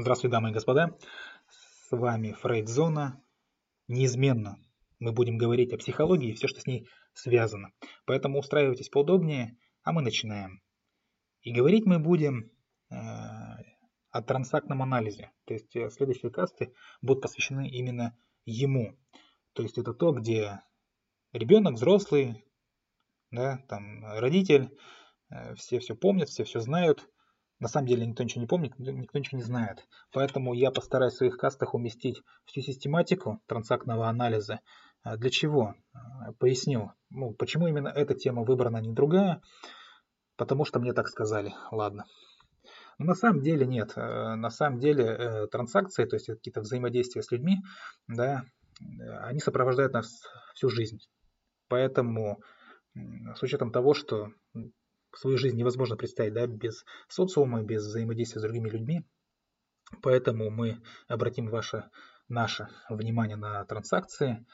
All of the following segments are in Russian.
Здравствуйте, дамы и господа. С вами Фрейдзона. Неизменно мы будем говорить о психологии и все, что с ней связано. Поэтому устраивайтесь поудобнее, а мы начинаем. И говорить мы будем э, о трансактном анализе. То есть э, следующие касты будут посвящены именно ему. То есть это то, где ребенок, взрослый, да, там родитель, э, все все помнят, все все знают – на самом деле никто ничего не помнит, никто ничего не знает. Поэтому я постараюсь в своих кастах уместить всю систематику трансактного анализа. А для чего? А, поясню. Ну, почему именно эта тема выбрана, а не другая? Потому что мне так сказали. Ладно. Но на самом деле нет. Э, на самом деле э, транзакции, то есть какие-то взаимодействия с людьми, да, они сопровождают нас всю жизнь. Поэтому с учетом того, что свою жизнь невозможно представить да, без социума, без взаимодействия с другими людьми. Поэтому мы обратим ваше, наше внимание на транзакции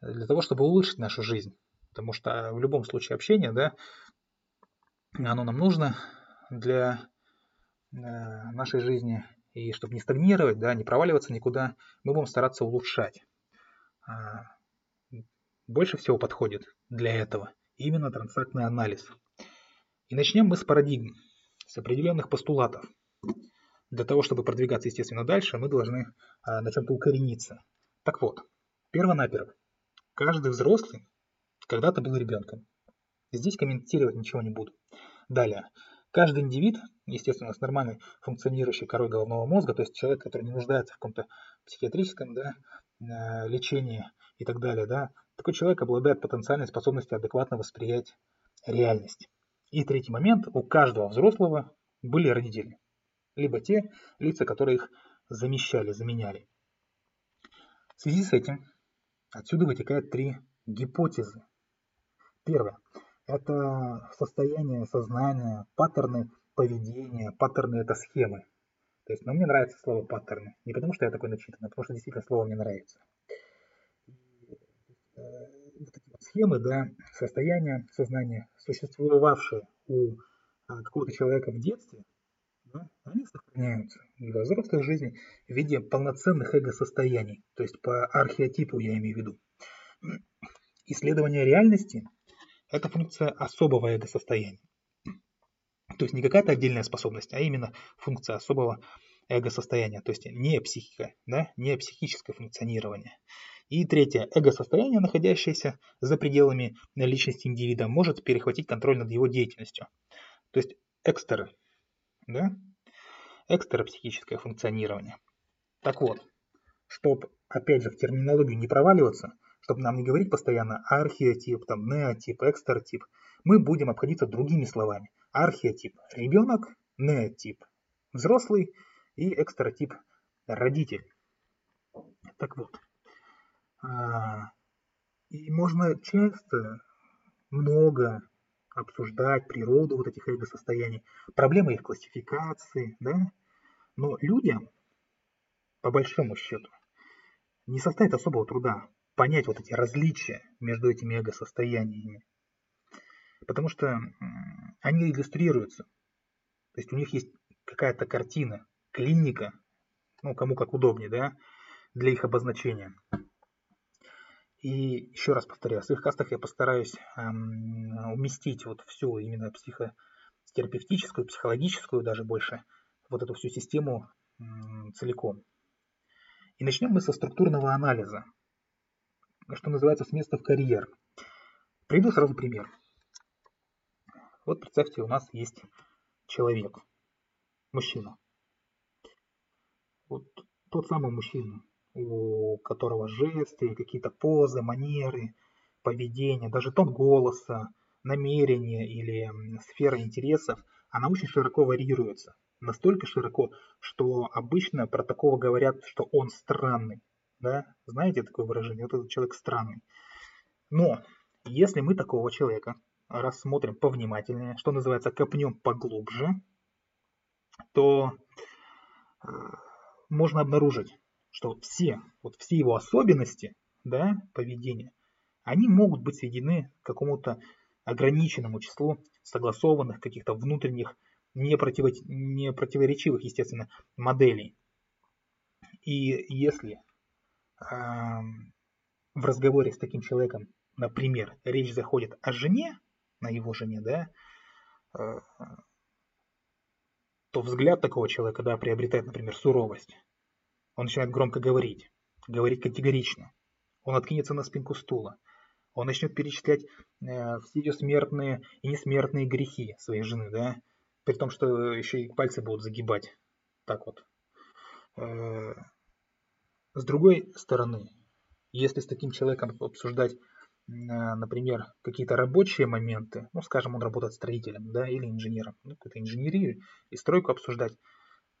для того, чтобы улучшить нашу жизнь. Потому что в любом случае общение, да, оно нам нужно для э, нашей жизни. И чтобы не стагнировать, да, не проваливаться никуда, мы будем стараться улучшать. А, больше всего подходит для этого именно трансактный анализ. И начнем мы с парадигм, с определенных постулатов. Для того, чтобы продвигаться, естественно, дальше, мы должны а, на чем-то укорениться. Так вот, перво-наперво, каждый взрослый когда-то был ребенком. Здесь комментировать ничего не буду. Далее, каждый индивид, естественно, с нормальной функционирующей корой головного мозга, то есть человек, который не нуждается в каком-то психиатрическом да, а, лечении и так далее, да, такой человек обладает потенциальной способностью адекватно восприять реальность. И третий момент, у каждого взрослого были родители. Либо те лица, которые их замещали, заменяли. В связи с этим отсюда вытекают три гипотезы. Первое. Это состояние сознания, паттерны поведения. Паттерны это схемы. То есть, но мне нравится слово паттерны. Не потому что я такой начитанный, а потому что действительно слово мне нравится. Э, схемы, да, состояния сознания, существовавшие у а, какого-то человека в детстве, да, они сохраняются и во взрослой жизни в виде полноценных эго-состояний, то есть по археотипу я имею в виду. Исследование реальности – это функция особого эго-состояния. То есть не какая-то отдельная способность, а именно функция особого эго-состояния, то есть не психика, да, не психическое функционирование. И третье. Эго-состояние, находящееся за пределами личности индивида, может перехватить контроль над его деятельностью. То есть экстеры. Да? Экстеропсихическое функционирование. Так вот, чтобы, опять же, в терминологию не проваливаться, чтобы нам не говорить постоянно археотип, там, неотип, экстеротип, мы будем обходиться другими словами. Археотип – ребенок, неотип – взрослый и экстеротип – родитель. Так вот, и можно часто, много обсуждать природу вот этих эго-состояний, проблемы их классификации, да, но людям, по большому счету, не составит особого труда понять вот эти различия между этими эго-состояниями. Потому что они иллюстрируются. То есть у них есть какая-то картина, клиника, ну, кому как удобнее, да, для их обозначения. И еще раз повторяю, в своих кастах я постараюсь эм, уместить вот всю именно психотерапевтическую, психологическую даже больше, вот эту всю систему эм, целиком. И начнем мы со структурного анализа, что называется с места в карьер. Приведу сразу пример. Вот представьте, у нас есть человек, мужчина. Вот тот самый мужчина, у которого жесты, какие-то позы, манеры, поведение, даже тон голоса, намерение или сфера интересов, она очень широко варьируется. Настолько широко, что обычно про такого говорят, что он странный. Да? Знаете такое выражение? Вот этот человек странный. Но если мы такого человека рассмотрим повнимательнее, что называется, копнем поглубже, то э, можно обнаружить, что все, вот все его особенности да, поведения, они могут быть сведены к какому-то ограниченному числу согласованных каких-то внутренних, не, противо, не противоречивых, естественно, моделей. И если в разговоре с таким человеком, например, речь заходит о жене, на его жене, да, э, то взгляд такого человека, да, приобретает, например, суровость. Он начинает громко говорить, говорить категорично. Он откинется на спинку стула. Он начнет перечислять э, все ее смертные и несмертные грехи своей жены, да, при том, что еще и пальцы будут загибать. Так вот. Э, с другой стороны, если с таким человеком обсуждать, например, какие-то рабочие моменты, ну, скажем, он работает строителем, да, или инженером, ну, какую-то инженерию и стройку обсуждать,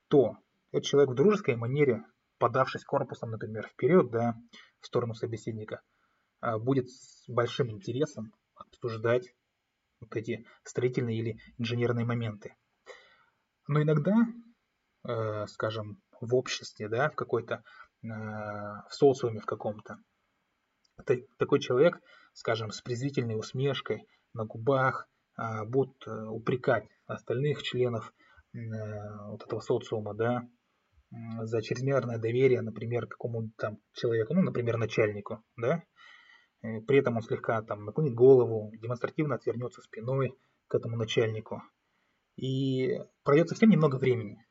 то этот человек в дружеской манере, подавшись корпусом, например, вперед, да, в сторону собеседника, а, будет с большим интересом обсуждать вот эти строительные или инженерные моменты. Но иногда, э, скажем, в обществе, да, в какой-то в социуме в каком-то. Такой человек, скажем, с презрительной усмешкой на губах а, э, упрекать остальных членов э, вот этого социума, да, за чрезмерное доверие, например, какому-то там человеку, ну, например, начальнику, да, при этом он слегка там наклонит голову, демонстративно отвернется спиной к этому начальнику. И пройдет совсем немного времени,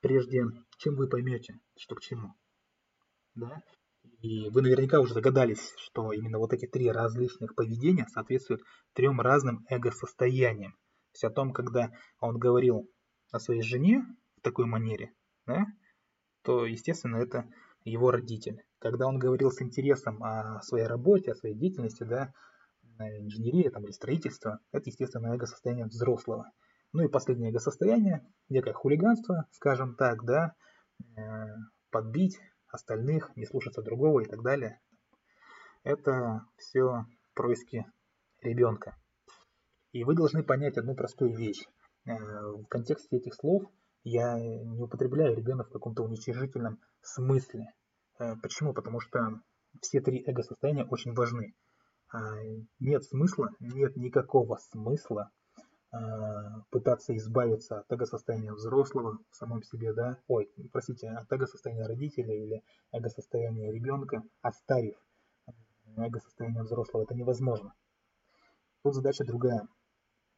прежде чем вы поймете, что к чему. Да? И вы наверняка уже догадались, что именно вот эти три различных поведения соответствуют трем разным эго-состояниям. То есть о том, когда он говорил о своей жене в такой манере, да, то, естественно, это его родитель. Когда он говорил с интересом о своей работе, о своей деятельности, да, инженерии там, или строительство, это, естественно, эго-состояние взрослого. Ну и последнее эго-состояние, некое хулиганство, скажем так, да, э, подбить остальных, не слушаться другого и так далее. Это все происки ребенка. И вы должны понять одну простую вещь. Э, в контексте этих слов я не употребляю ребенок в каком-то уничижительном смысле. Э, почему? Потому что все три эго-состояния очень важны. Нет смысла, нет никакого смысла а, пытаться избавиться от эго-состояния взрослого в самом себе, да, ой, простите, от эго-состояния родителя или эго-состояния ребенка, оставив эго-состояние взрослого, это невозможно. Тут задача другая.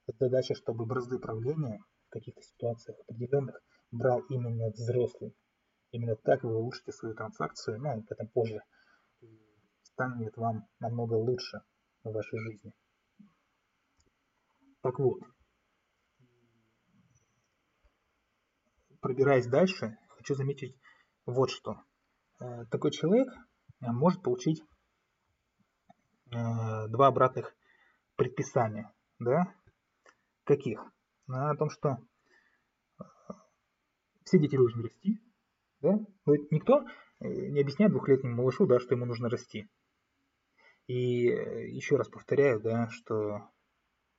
Это задача, чтобы бразды правления каких-то ситуациях определенных брал именно взрослый. Именно так вы улучшите свою транзакцию, ну, об этом позже, станет вам намного лучше в вашей жизни. Так вот, пробираясь дальше, хочу заметить вот что. Э, такой человек э, может получить э, два обратных предписания. Да? Каких? О том, что все дети должны расти. Да? Но никто не объясняет двухлетнему малышу, да, что ему нужно расти. И еще раз повторяю, да, что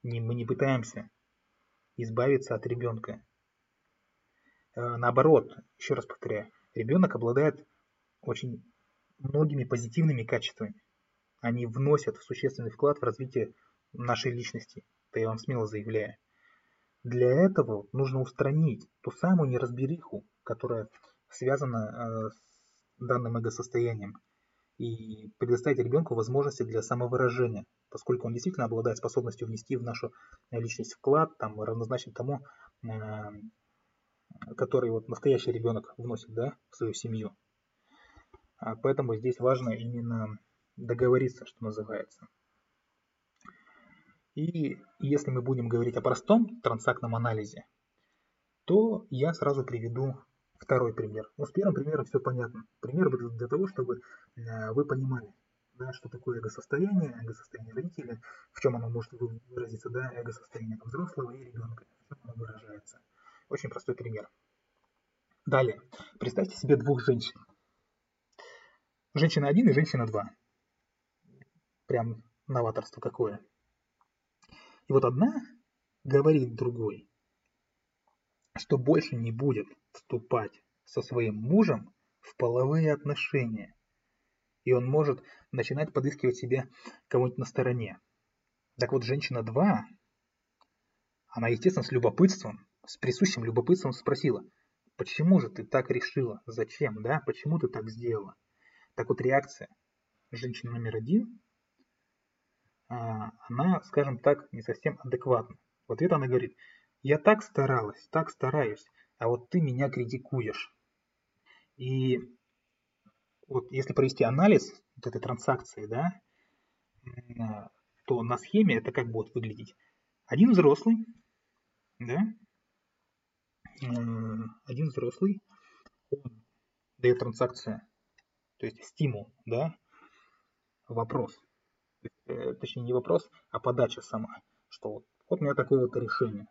мы не пытаемся избавиться от ребенка. Э, наоборот, еще раз повторяю, ребенок обладает очень многими позитивными качествами. Они вносят существенный вклад в развитие нашей личности. Это я вам смело заявляю. Для этого нужно устранить ту самую неразбериху, которая связана э, с данным эго-состоянием, и предоставить ребенку возможности для самовыражения, поскольку он действительно обладает способностью внести в нашу личность вклад, там, равнозначен тому, э, который вот настоящий ребенок вносит да, в свою семью. А поэтому здесь важно именно договориться, что называется. И если мы будем говорить о простом трансактном анализе, то я сразу приведу второй пример. Ну, с первым примером все понятно. Пример для того, чтобы э, вы понимали, да, что такое эго-состояние, эго-состояние родителя, в чем оно может выразиться, да, эго-состояние взрослого и ребенка, в чем оно выражается. Очень простой пример. Далее. Представьте себе двух женщин. Женщина 1 и женщина 2. Прям новаторство какое. И вот одна говорит другой, что больше не будет вступать со своим мужем в половые отношения. И он может начинать подыскивать себе кого-нибудь на стороне. Так вот, женщина 2, она, естественно, с любопытством, с присущим любопытством спросила, почему же ты так решила, зачем, да, почему ты так сделала. Так вот реакция женщины номер один, она, скажем так, не совсем адекватна. В ответ она говорит, я так старалась, так стараюсь, а вот ты меня критикуешь. И вот если провести анализ вот этой транзакции, да, то на схеме это как будет выглядеть. Один взрослый, да, один взрослый, он дает транзакцию, то есть стимул, да, вопрос. Э, точнее не вопрос, а подача сама, что вот, вот у меня такое вот решение,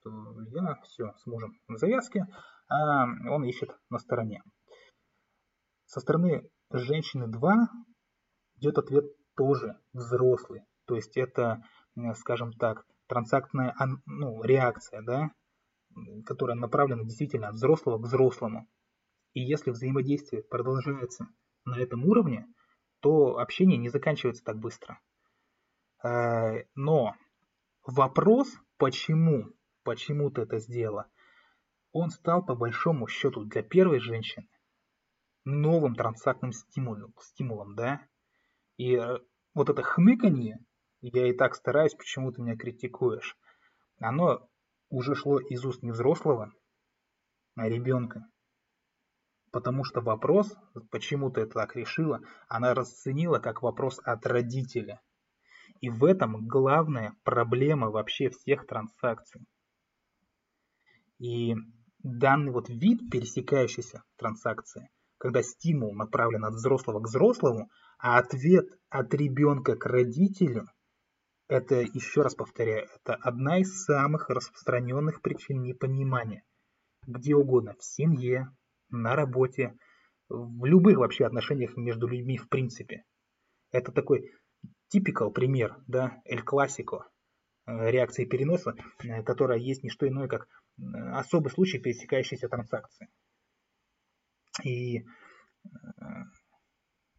что я все с мужем в завязке, а он ищет на стороне. Со стороны женщины 2 идет ответ тоже взрослый. То есть это, скажем так, транзактная ну, реакция, да, которая направлена действительно от взрослого к взрослому. И если взаимодействие продолжается на этом уровне, то общение не заканчивается так быстро. Э, но вопрос, почему, почему ты это сделала, он стал по большому счету для первой женщины новым транзактным стимулом, стимулом да? И э, вот это хмыканье, я и так стараюсь, почему ты меня критикуешь, оно уже шло из уст не взрослого, а ребенка. Потому что вопрос, почему ты это так решила, она расценила как вопрос от родителя. И в этом главная проблема вообще всех транзакций. И данный вот вид пересекающейся транзакции, когда стимул направлен от взрослого к взрослому, а ответ от ребенка к родителю, это, еще раз повторяю, это одна из самых распространенных причин непонимания. Где угодно, в семье, на работе, в любых вообще отношениях между людьми в принципе. Это такой типикал пример, да, эль классико э, реакции переноса, э, которая есть не что иное, как э, особый случай пересекающейся транзакции. И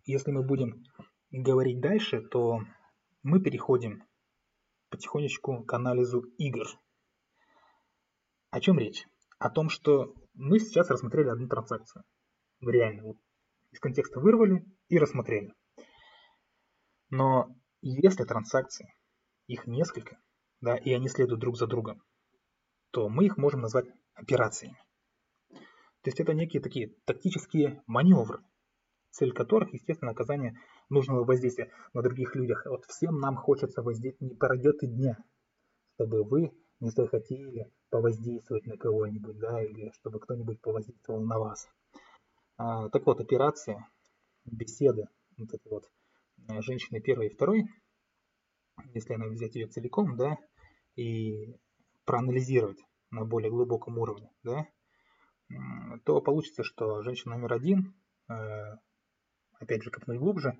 если мы будем говорить дальше, то мы переходим потихонечку к анализу игр. О чем речь? О том, что мы сейчас рассмотрели одну транзакцию. Реально, вот из контекста вырвали и рассмотрели. Но если транзакции, их несколько, да, и они следуют друг за другом, то мы их можем назвать операциями. То есть это некие такие тактические маневры, цель которых, естественно, оказание нужного воздействия на других людях. Вот всем нам хочется воздействовать, не пройдет и дня, чтобы вы не захотели повоздействовать на кого-нибудь, да, или чтобы кто-нибудь повоздействовал на вас. А, так вот, операция, беседа, вот этой вот э, женщины первой и второй, если она взять ее целиком, да, и проанализировать на более глубоком уровне, да, то получится, что женщина номер один, э, опять же, копнуть глубже,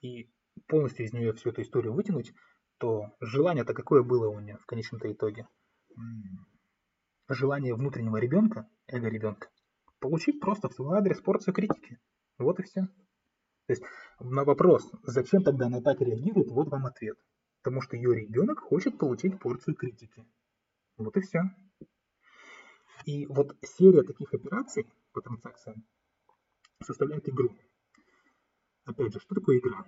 и полностью из нее всю эту историю вытянуть, то желание-то какое было у нее в конечном-то итоге? Желание внутреннего ребенка, эго ребенка, получить просто в свой адрес порцию критики. Вот и все. То есть на вопрос, зачем тогда она так реагирует, вот вам ответ. Потому что ее ребенок хочет получить порцию критики. Вот и все. И вот серия таких операций по транзакциям составляет игру. Опять же, что такое игра?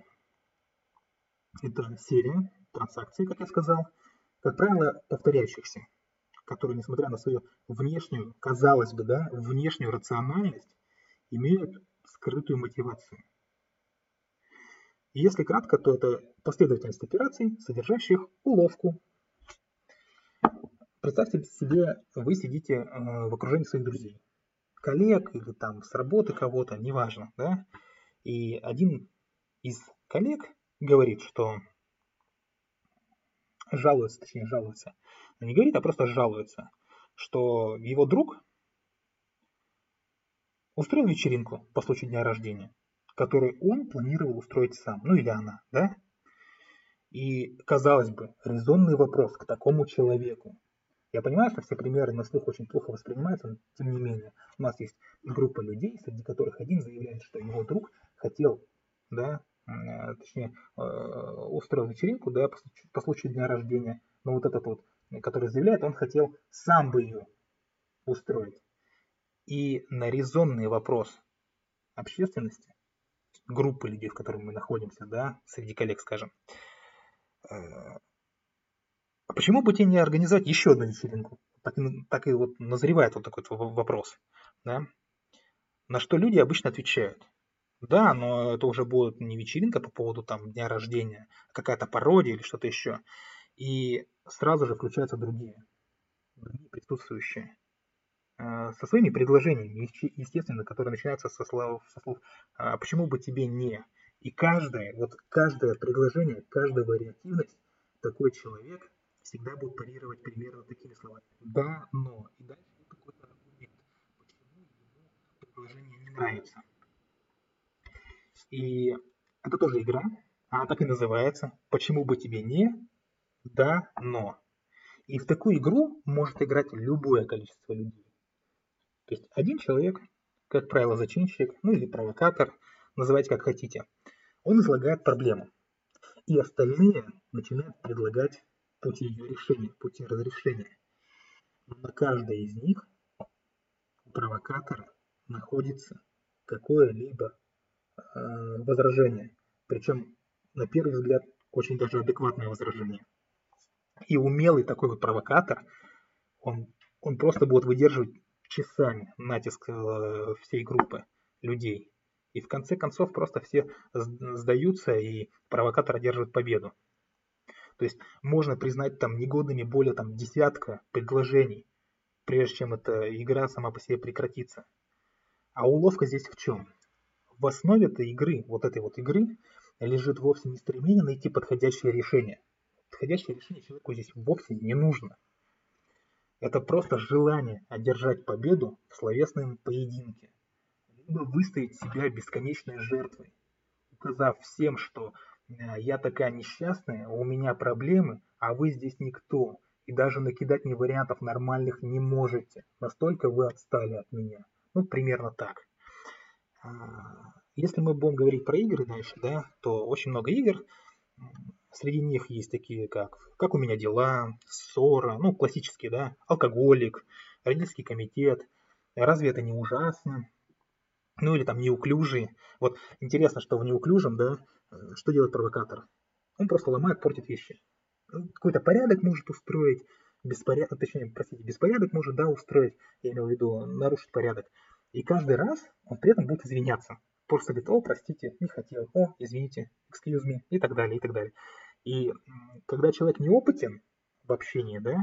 Это серия транзакций, как я сказал, как правило, повторяющихся, которые, несмотря на свою внешнюю, казалось бы, да, внешнюю рациональность, имеют скрытую мотивацию. И если кратко, то это последовательность операций, содержащих уловку. Представьте себе, вы сидите э, в окружении своих друзей, коллег или там с работы кого-то, неважно, да, и один из коллег говорит, что жалуется, точнее жалуется, не говорит, а просто жалуется, что его друг устроил вечеринку по случаю дня рождения, которую он планировал устроить сам, ну или она, да? И, казалось бы, резонный вопрос к такому человеку. Я понимаю, что все примеры на слух очень плохо воспринимаются, но тем не менее, у нас есть группа людей, среди которых один заявляет, что его друг хотел, да, Э, точнее, э, устроил вечеринку, да, по случаю дня рождения, но вот этот вот, который заявляет, он хотел сам бы ее устроить. и на резонный вопрос общественности, группы людей, в которой мы находимся, да, среди коллег, скажем, а почему бы тебе не организовать еще одну вечеринку? Так, так и вот назревает вот такой вот вопрос, да, на что люди обычно отвечают. Да, но это уже будет не вечеринка по поводу там дня рождения, а какая-то пародия или что-то еще. И сразу же включаются другие, другие присутствующие э, со своими предложениями, естественно, которые начинаются со слов, со слов а почему бы тебе не. И каждое, вот каждое предложение, каждая вариативность такой человек всегда будет парировать примерно такими словами. Да, но. И дальше какой-то аргумент, почему ему предложение не нравится. И это тоже игра, она так и называется. Почему бы тебе не, да, но. И в такую игру может играть любое количество людей. То есть один человек, как правило, зачинщик, ну или провокатор, называйте как хотите, он излагает проблему. И остальные начинают предлагать пути ее решения, пути разрешения. На каждой из них у провокатора находится какое-либо Э, возражение. Причем, на первый взгляд, очень даже адекватное возражение. И умелый такой вот провокатор, он, он просто будет выдерживать часами натиск э, всей группы людей. И в конце концов просто все сдаются, и провокатор одерживает победу. То есть можно признать там негодными более там десятка предложений, прежде чем эта игра сама по себе прекратится. А уловка здесь в чем? в основе этой игры, вот этой вот игры, лежит вовсе не стремление найти подходящее решение. Подходящее решение человеку здесь вовсе не нужно. Это просто желание одержать победу в словесном поединке. Либо выставить себя бесконечной жертвой, указав всем, что э, я такая несчастная, у меня проблемы, а вы здесь никто. И даже накидать мне вариантов нормальных не можете. Настолько вы отстали от меня. Ну, примерно так. А, если мы будем говорить про игры дальше, да, то очень много игр. Среди них есть такие, как «Как у меня дела», «Ссора», ну, классические, да, «Алкоголик», «Родительский комитет», «Разве это не ужасно?» Ну, или там «Неуклюжий». Вот интересно, что в «Неуклюжем», да, что делает провокатор? Он просто ломает, портит вещи. Какой-то порядок может устроить, беспорядок, точнее, простите, беспорядок может, да, устроить, я имел в виду, нарушить порядок. И каждый раз он при этом будет извиняться. Просто говорит, о, простите, не хотел, о, извините, excuse me, и так далее, и так далее. И когда человек неопытен в общении, да,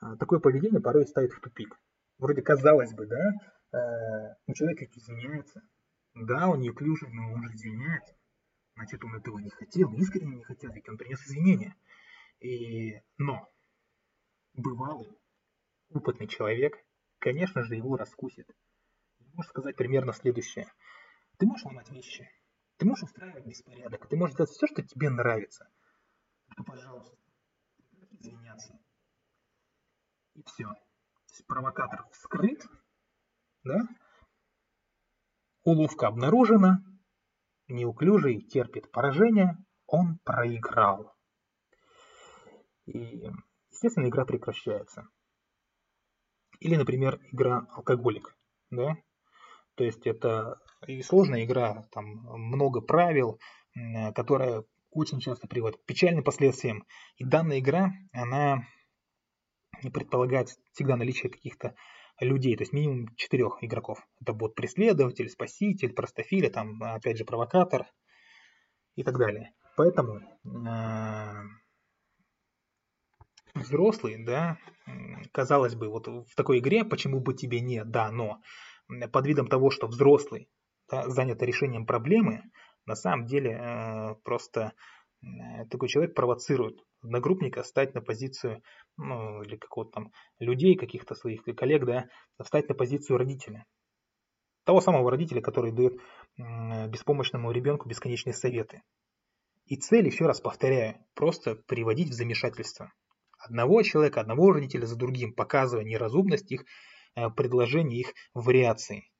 а, такое поведение порой ставит в тупик. Вроде казалось бы, да, э, ну человек ведь извиняется. Да, он неуклюжий, но он же извиняется. Значит, он этого не хотел, искренне не хотел, ведь он принес извинения. И... Но бывалый, опытный человек, конечно же, его раскусит можешь сказать примерно следующее. Ты можешь ломать вещи, ты можешь устраивать беспорядок, ты можешь делать все, что тебе нравится. Пожалуйста, извиняться. И все. Провокатор вскрыт, да? Уловка обнаружена, неуклюжий терпит поражение, он проиграл. И, естественно, игра прекращается. Или, например, игра алкоголик. Да? То есть это и сложная игра, там много правил, которая очень часто приводит к печальным последствиям. И данная игра, она предполагает всегда наличие каких-то людей, то есть минимум четырех игроков. Это будет преследователь, спаситель, простофиля, там опять же провокатор и так далее. Поэтому э, взрослый, да, казалось бы, вот в такой игре, почему бы тебе не, да, но под видом того, что взрослый да, занят решением проблемы, на самом деле э, просто э, такой человек провоцирует одногруппника стать на позицию, ну, или какого-то там людей, каких-то своих коллег, да, встать на позицию родителя. Того самого родителя, который дает беспомощному ребенку бесконечные советы. И цель, еще раз повторяю, просто приводить в замешательство. Одного человека, одного родителя за другим, показывая неразумность их Э, предложений, их вариаций.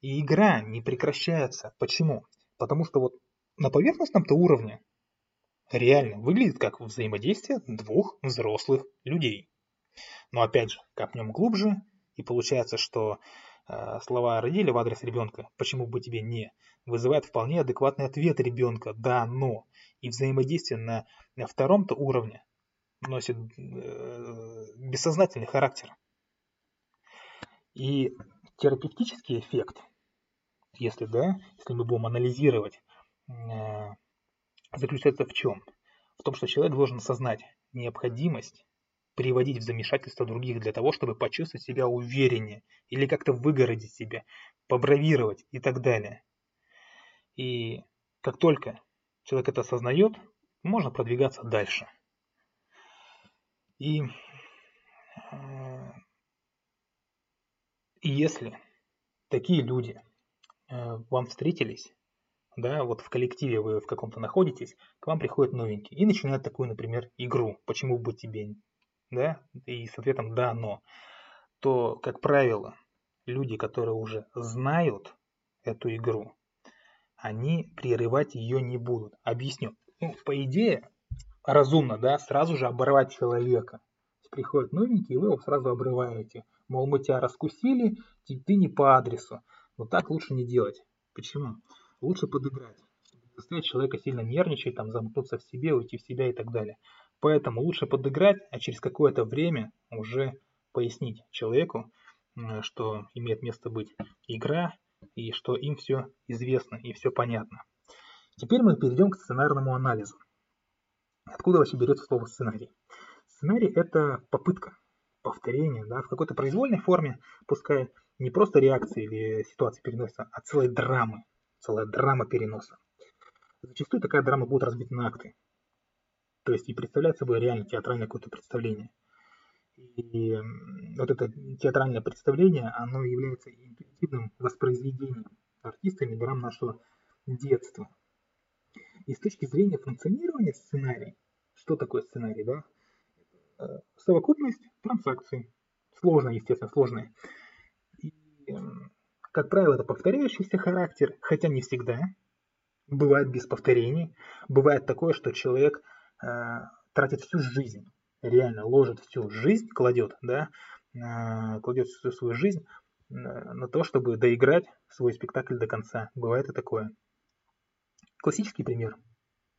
И игра не прекращается. Почему? Потому что вот на поверхностном-то уровне реально выглядит как взаимодействие двух взрослых людей. Но опять же, копнем глубже, и получается, что э, слова родители в адрес ребенка, почему бы тебе не, вызывает вполне адекватный ответ ребенка, да, но. И взаимодействие на, на втором-то уровне носит э, бессознательный характер. И терапевтический эффект, если, да, если мы будем анализировать, э, заключается в чем? В том, что человек должен осознать необходимость приводить в замешательство других для того, чтобы почувствовать себя увереннее или как-то выгородить себя, побравировать и так далее. И как только человек это осознает, можно продвигаться дальше. И, э, и если такие люди вам встретились, да, вот в коллективе вы в каком-то находитесь, к вам приходит новенький и начинает такую, например, игру, почему бы тебе, да, и с ответом да, но, то, как правило, люди, которые уже знают эту игру, они прерывать ее не будут. Объясню. Ну, по идее, разумно, да, сразу же оборвать человека. Приходит новенький, и вы его сразу обрываете. Мол, мы тебя раскусили, ты не по адресу. Но так лучше не делать. Почему? Лучше подыграть. Заставить человека сильно нервничать, там, замкнуться в себе, уйти в себя и так далее. Поэтому лучше подыграть, а через какое-то время уже пояснить человеку, что имеет место быть игра, и что им все известно и все понятно. Теперь мы перейдем к сценарному анализу. Откуда вообще берется слово сценарий? Сценарий – это попытка, повторение, да, в какой-то произвольной форме, пускай не просто реакции или ситуации переноса, а целой драмы, целая драма переноса. Зачастую такая драма будет разбита на акты. То есть и представляет собой реально театральное какое-то представление. И вот это театральное представление, оно является интуитивным воспроизведением артистами драм нашего детства. И с точки зрения функционирования сценария, что такое сценарий, да? Э, совокупность транзакций. Сложная, естественно, сложная. И, как правило, это повторяющийся характер, хотя не всегда. Бывает без повторений. Бывает такое, что человек э, тратит всю жизнь, реально ложит всю жизнь, кладет, да, э, кладет всю свою жизнь на то, чтобы доиграть свой спектакль до конца. Бывает и такое. Классический пример.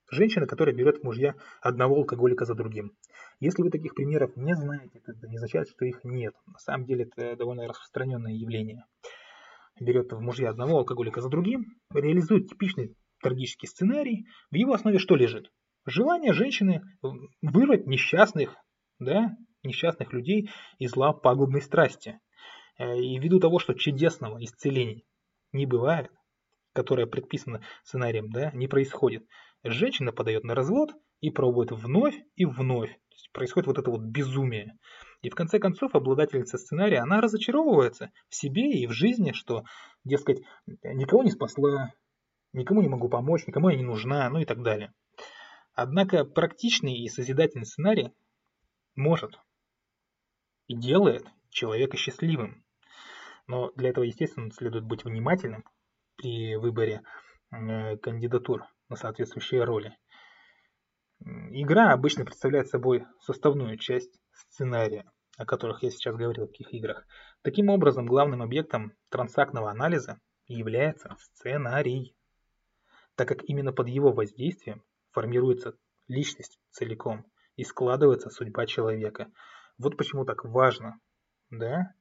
Женщина, которая берет мужья одного алкоголика за другим. Если вы таких примеров не знаете, это не означает, что их нет. На самом деле это довольно распространенное явление. Берет в мужья одного алкоголика за другим, реализует типичный трагический сценарий. В его основе что лежит? Желание женщины вырвать несчастных, да, несчастных людей из лап пагубной страсти. Э, и ввиду того, что чудесного исцеления не бывает, которое предписано сценарием, да, не происходит. Женщина подает на развод и пробует вновь и вновь. Происходит вот это вот безумие. И в конце концов обладательница сценария, она разочаровывается в себе и в жизни, что, дескать, никого не спасла, никому не могу помочь, никому я не нужна, ну и так далее. Однако практичный и созидательный сценарий может и делает человека счастливым. Но для этого, естественно, следует быть внимательным при выборе э, кандидатур на соответствующие роли. Игра обычно представляет собой составную часть сценария, о которых я сейчас говорил, в каких играх. Таким образом, главным объектом трансактного анализа является сценарий, так как именно под его воздействием формируется личность целиком и складывается судьба человека. Вот почему так важно да,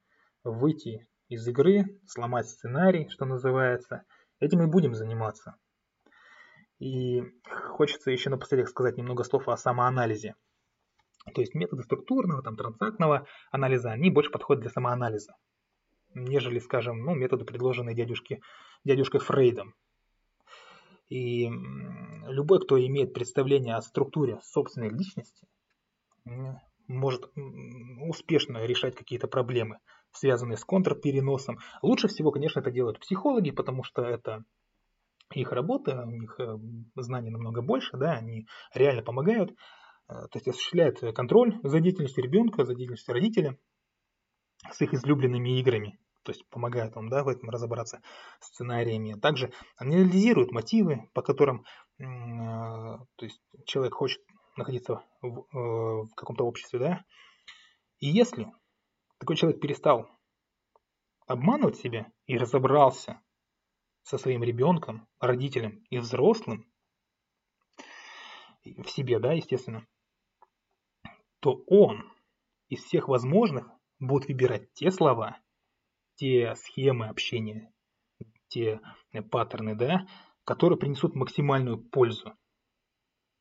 выйти из игры, сломать сценарий, что называется. Этим и будем заниматься. И хочется еще напоследок сказать немного слов о самоанализе. То есть методы структурного, там, транзактного анализа, они больше подходят для самоанализа, нежели, скажем, ну, методы, предложенные дядюшке, дядюшкой Фрейдом. И любой, кто имеет представление о структуре собственной личности, может успешно решать какие-то проблемы, связанные с контрпереносом. Лучше всего, конечно, это делают психологи, потому что это их работа, у них э, знаний намного больше, да, они реально помогают, э, то есть осуществляют контроль за деятельностью ребенка, за деятельностью родителя с их излюбленными играми, то есть помогают вам да, в этом разобраться сценариями. Также анализируют мотивы, по которым э, то есть человек хочет находиться в, в каком-то обществе, да, и если такой человек перестал обманывать себя и разобрался со своим ребенком, родителем и взрослым, в себе, да, естественно, то он из всех возможных будет выбирать те слова, те схемы общения, те паттерны, да, которые принесут максимальную пользу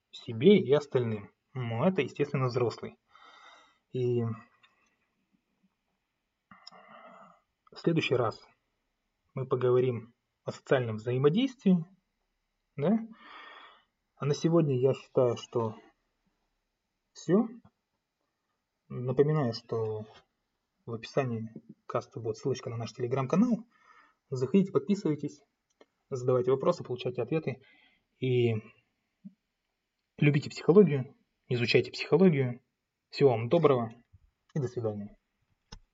себе и остальным. Ну, это, естественно, взрослый. И в следующий раз мы поговорим о социальном взаимодействии, да? А на сегодня я считаю, что все. Напоминаю, что в описании каста будет ссылочка на наш телеграм-канал. Заходите, подписывайтесь, задавайте вопросы, получайте ответы. И любите психологию, изучайте психологию. Всего вам доброго и до свидания.